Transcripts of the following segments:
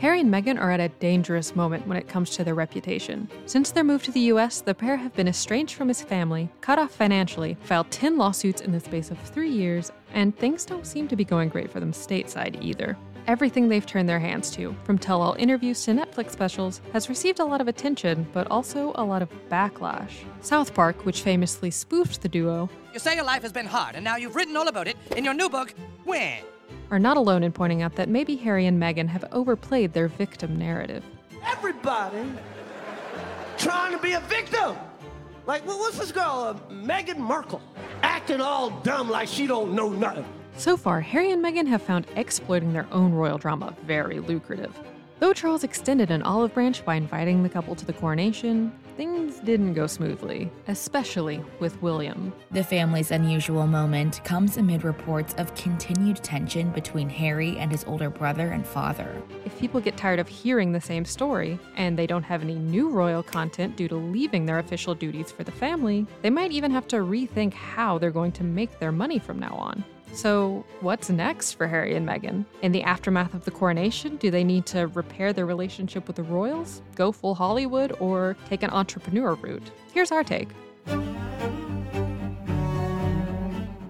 Harry and Meghan are at a dangerous moment when it comes to their reputation. Since their move to the US, the pair have been estranged from his family, cut off financially, filed 10 lawsuits in the space of three years, and things don't seem to be going great for them stateside either. Everything they've turned their hands to, from tell all interviews to Netflix specials, has received a lot of attention, but also a lot of backlash. South Park, which famously spoofed the duo, You say your life has been hard, and now you've written all about it in your new book, When? Are not alone in pointing out that maybe Harry and Meghan have overplayed their victim narrative. Everybody trying to be a victim. Like, what's this girl, uh, Meghan Markle, acting all dumb like she don't know nothing. So far, Harry and Meghan have found exploiting their own royal drama very lucrative. Though Charles extended an olive branch by inviting the couple to the coronation, things didn't go smoothly, especially with William. The family's unusual moment comes amid reports of continued tension between Harry and his older brother and father. If people get tired of hearing the same story, and they don't have any new royal content due to leaving their official duties for the family, they might even have to rethink how they're going to make their money from now on. So, what's next for Harry and Meghan? In the aftermath of the coronation, do they need to repair their relationship with the royals, go full Hollywood, or take an entrepreneur route? Here's our take.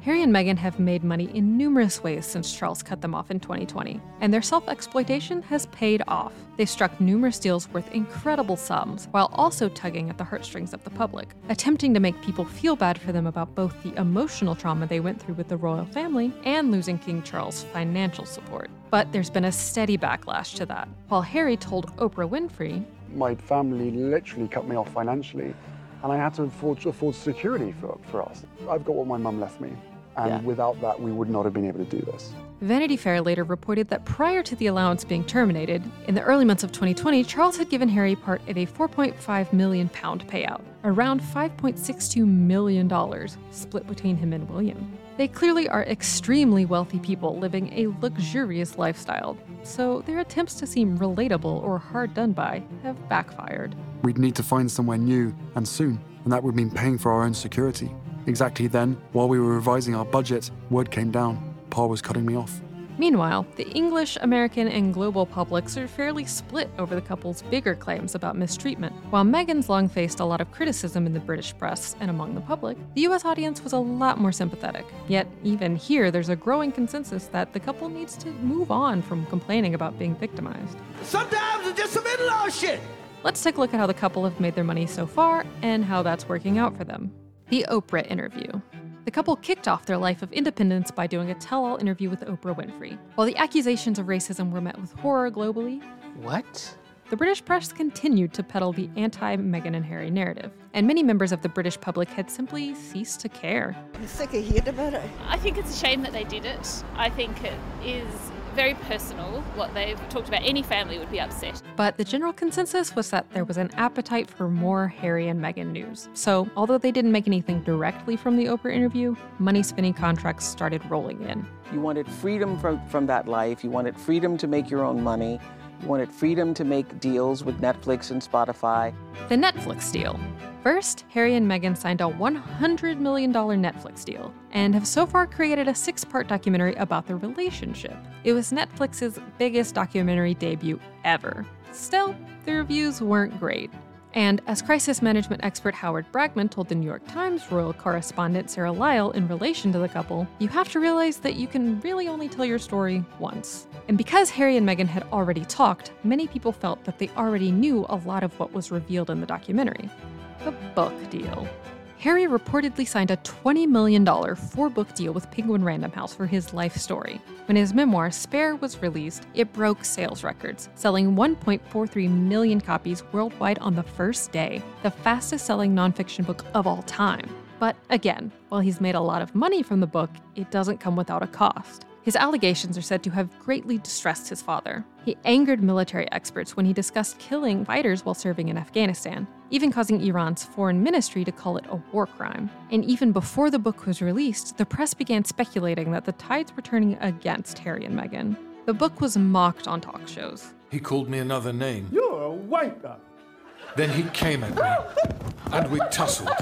Harry and Meghan have made money in numerous ways since Charles cut them off in 2020, and their self exploitation has paid off. They struck numerous deals worth incredible sums, while also tugging at the heartstrings of the public, attempting to make people feel bad for them about both the emotional trauma they went through with the royal family and losing King Charles' financial support. But there's been a steady backlash to that. While Harry told Oprah Winfrey, my family literally cut me off financially, and I had to afford, afford security for, for us. I've got what my mum left me, and Yeah. without that, we would not have been able to do this. Vanity Fair later reported that prior to the allowance being terminated, in the early months of 2020, Charles had given Harry part of a 4.5 million pound payout, around 5.62 million dollars, split between him and William. They clearly are extremely wealthy people living a luxurious lifestyle, so their attempts to seem relatable or hard done by have backfired. We'd need to find somewhere new and soon, and that would mean paying for our own security. Exactly then, while we were revising our budget, word came down. Pa was cutting me off. Meanwhile, the English, American, and global publics are fairly split over the couple's bigger claims about mistreatment. While Meghan's long faced a lot of criticism in the British press and among the public, the US audience was a lot more sympathetic. Yet, even here, there's a growing consensus that the couple needs to move on from complaining about being victimized. Sometimes it's just some in-law shit. Let's take a look at how the couple have made their money so far and how that's working out for them. The Oprah interview. The couple kicked off their life of independence by doing a tell all interview with Oprah Winfrey. While the accusations of racism were met with horror globally, What? the British press continued to peddle the anti Meghan and Harry narrative, and many members of the British public had simply ceased to care. I'm sick of hearing about it. I think it's a shame that they did it. I think it is very personal what they've talked about. Any family would be upset. But the general consensus was that there was an appetite for more Harry and Meghan news. So, although they didn't make anything directly from the Oprah interview, money spinning contracts started rolling in. You wanted freedom from, from that life. You wanted freedom to make your own money. Wanted freedom to make deals with Netflix and Spotify. The Netflix deal. First, Harry and Meghan signed a $100 million Netflix deal and have so far created a six part documentary about their relationship. It was Netflix's biggest documentary debut ever. Still, the reviews weren't great. And as crisis management expert Howard Bragman told the New York Times royal correspondent Sarah Lyall in relation to the couple, you have to realize that you can really only tell your story once. And because Harry and Meghan had already talked, many people felt that they already knew a lot of what was revealed in the documentary. The book deal. Harry reportedly signed a $20 million four book deal with Penguin Random House for his life story. When his memoir, Spare, was released, it broke sales records, selling 1.43 million copies worldwide on the first day, the fastest selling nonfiction book of all time. But again, while he's made a lot of money from the book, it doesn't come without a cost. His allegations are said to have greatly distressed his father. He angered military experts when he discussed killing fighters while serving in Afghanistan, even causing Iran's foreign ministry to call it a war crime. And even before the book was released, the press began speculating that the tides were turning against Harry and Meghan. The book was mocked on talk shows. He called me another name. You're a wanker. Then he came at me, and we tussled.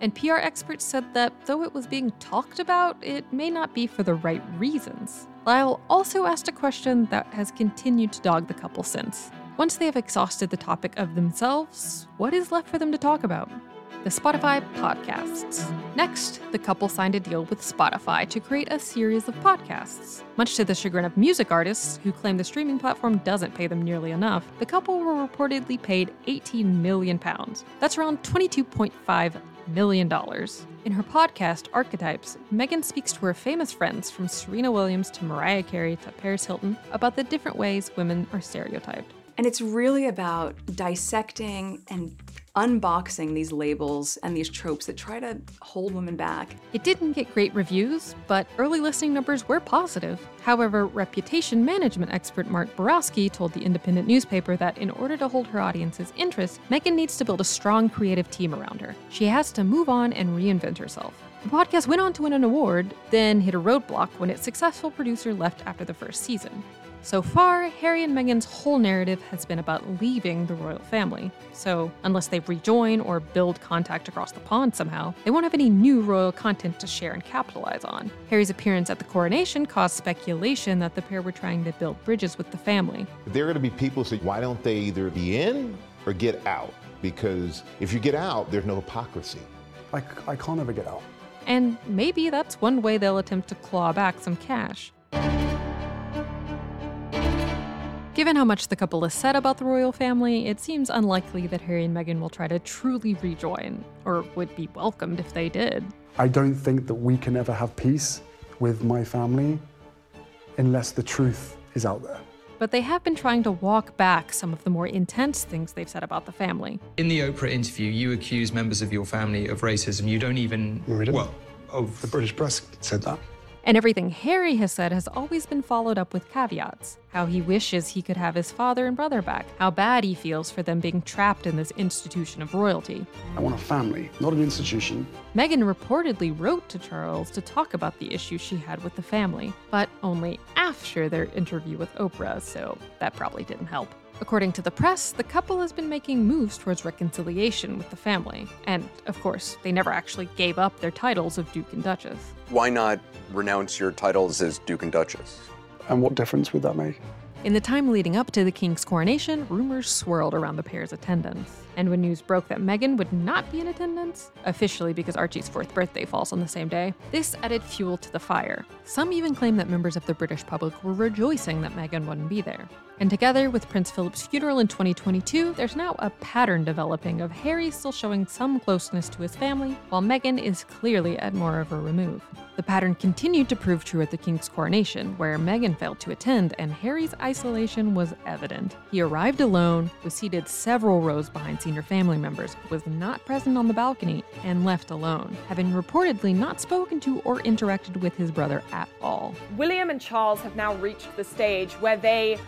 And PR experts said that though it was being talked about, it may not be for the right reasons. Lyall also asked a question that has continued to dog the couple since. Once they have exhausted the topic of themselves, what is left for them to talk about? The Spotify podcasts. Next, the couple signed a deal with Spotify to create a series of podcasts. Much to the chagrin of music artists, who claim the streaming platform doesn't pay them nearly enough, the couple were reportedly paid 18 million pounds. That's around 22.5 million dollars. In her podcast, Archetypes, Meghan speaks to her famous friends from Serena Williams to Mariah Carey to Paris Hilton about the different ways women are stereotyped. And it's really about dissecting and unboxing these labels and these tropes that try to hold women back. It didn't get great reviews, but early listening numbers were positive. However, reputation management expert Mark Borkowski told the independent newspaper that in order to hold her audience's interest, Meghan needs to build a strong creative team around her. She has to move on and reinvent herself. The podcast went on to win an award, then hit a roadblock when its successful producer left after the first season. So far, Harry and Meghan's whole narrative has been about leaving the royal family. So, unless they rejoin or build contact across the pond somehow, they won't have any new royal content to share and capitalize on. Harry's appearance at the coronation caused speculation that the pair were trying to build bridges with the family. There are going to be people who say, why don't they either be in or get out? Because if you get out, there's no hypocrisy. I, I can't ever get out. And maybe that's one way they'll attempt to claw back some cash. Given how much the couple has said about the royal family, it seems unlikely that Harry and Meghan will try to truly rejoin, or would be welcomed if they did. I don't think that we can ever have peace with my family unless the truth is out there. But they have been trying to walk back some of the more intense things they've said about the family. In the Oprah interview, you accuse members of your family of racism. You don't even. well, oh, the British press said that. And everything Harry has said has always been followed up with caveats. How he wishes he could have his father and brother back. How bad he feels for them being trapped in this institution of royalty. I want a family, not an institution. Meghan reportedly wrote to Charles to talk about the issues she had with the family, but only after their interview with Oprah, so that probably didn't help. According to the press, the couple has been making moves towards reconciliation with the family. And, of course, they never actually gave up their titles of Duke and Duchess. Why not renounce your titles as Duke and Duchess? And what difference would that make? In the time leading up to the king's coronation, rumors swirled around the pair's attendance. And when news broke that Meghan would not be in attendance, officially because Archie's fourth birthday falls on the same day, this added fuel to the fire. Some even claim that members of the British public were rejoicing that Meghan wouldn't be there. And together with Prince Philip's funeral in 2022, there's now a pattern developing of Harry still showing some closeness to his family, while Meghan is clearly at more of a remove. The pattern continued to prove true at the king's coronation, where Meghan failed to attend and Harry's isolation was evident. He arrived alone, was seated several rows behind senior family members, was not present on the balcony, and left alone, having reportedly not spoken to or interacted with his brother at all. William and Charles have now reached the stage where they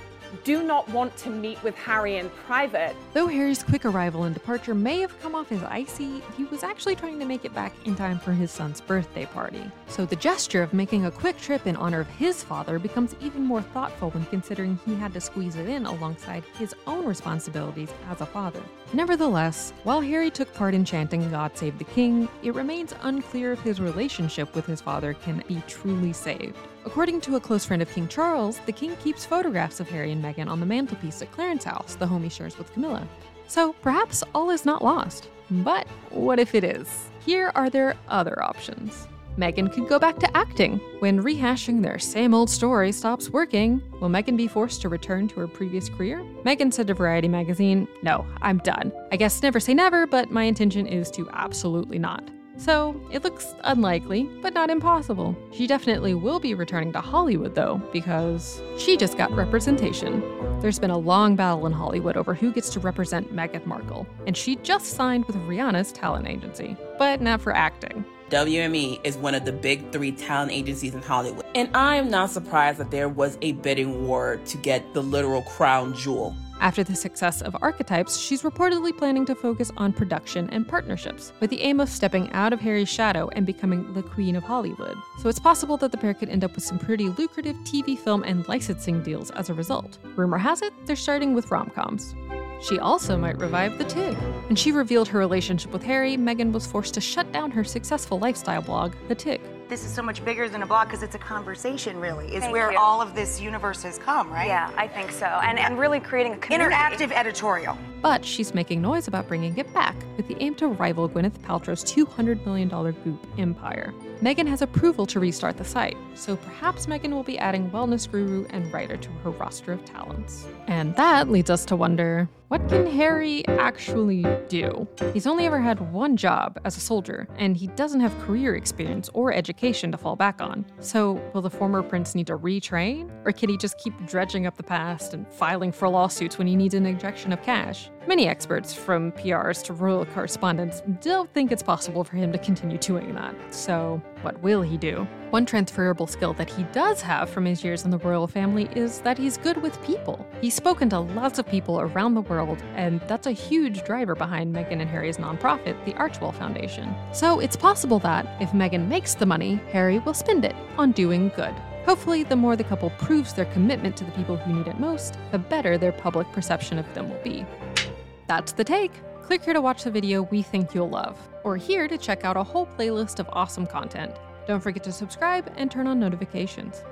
do not want to meet with Harry in private. Though Harry's quick arrival and departure may have come off as icy, he was actually trying to make it back in time for his son's birthday party. So the gesture of making a quick trip in honor of his father becomes even more thoughtful when considering he had to squeeze it in alongside his own responsibilities as a father. Nevertheless, while Harry took part in chanting God Save the King, it remains unclear if his relationship with his father can be truly saved. According to a close friend of King Charles, the king keeps photographs of Harry and Meghan on the mantelpiece at Clarence House, the home he shares with Camilla. So perhaps all is not lost. But what if it is? Here are their other options. Meghan could go back to acting. When rehashing their same old story stops working, will Meghan be forced to return to her previous career? Meghan said to Variety magazine, No, I'm done. I guess never say never, but my intention is to absolutely not. So it looks unlikely, but not impossible. She definitely will be returning to Hollywood, though, because she just got representation. There's been a long battle in Hollywood over who gets to represent Meghan Markle, and she just signed with Rihanna's talent agency, but not for acting. WME is one of the big three talent agencies in Hollywood, and I am not surprised that there was a bidding war to get the literal crown jewel. After the success of Archetypes, she's reportedly planning to focus on production and partnerships, with the aim of stepping out of Harry's shadow and becoming the Queen of Hollywood. So it's possible that the pair could end up with some pretty lucrative TV, film, and licensing deals as a result. Rumor has it, they're starting with rom coms. She also might revive the Tig. When she revealed her relationship with Harry, Meghan was forced to shut down her successful lifestyle blog, The Tig. This is so much bigger than a blog because it's a conversation, really, is Thank where you. all of this universe has come, right? Yeah, I think so. And, and really creating a community. Interactive editorial. But she's making noise about bringing it back with the aim to rival Gwyneth Paltrow's $200 million Goop empire. Meghan has approval to restart the site, so perhaps Meghan will be adding wellness guru and writer to her roster of talents. And that leads us to wonder what can Harry actually do? He's only ever had one job as a soldier, and he doesn't have career experience or education to fall back on. So, will the former prince need to retrain? Or can he just keep dredging up the past and filing for lawsuits when he needs an injection of cash? Many experts, from PRs to royal correspondents, don't think it's possible for him to continue doing that. So, what will he do? One transferable skill that he does have from his years in the royal family is that he's good with people. He's spoken to lots of people around the world, and that's a huge driver behind Meghan and Harry's nonprofit, the Archewell Foundation. So it's possible that, if Meghan makes the money, Harry will spend it on doing good. Hopefully, the more the couple proves their commitment to the people who need it most, the better their public perception of them will be. That's the take. Click here to watch the video we think you'll love, or here to check out a whole playlist of awesome content. Don't forget to subscribe and turn on notifications.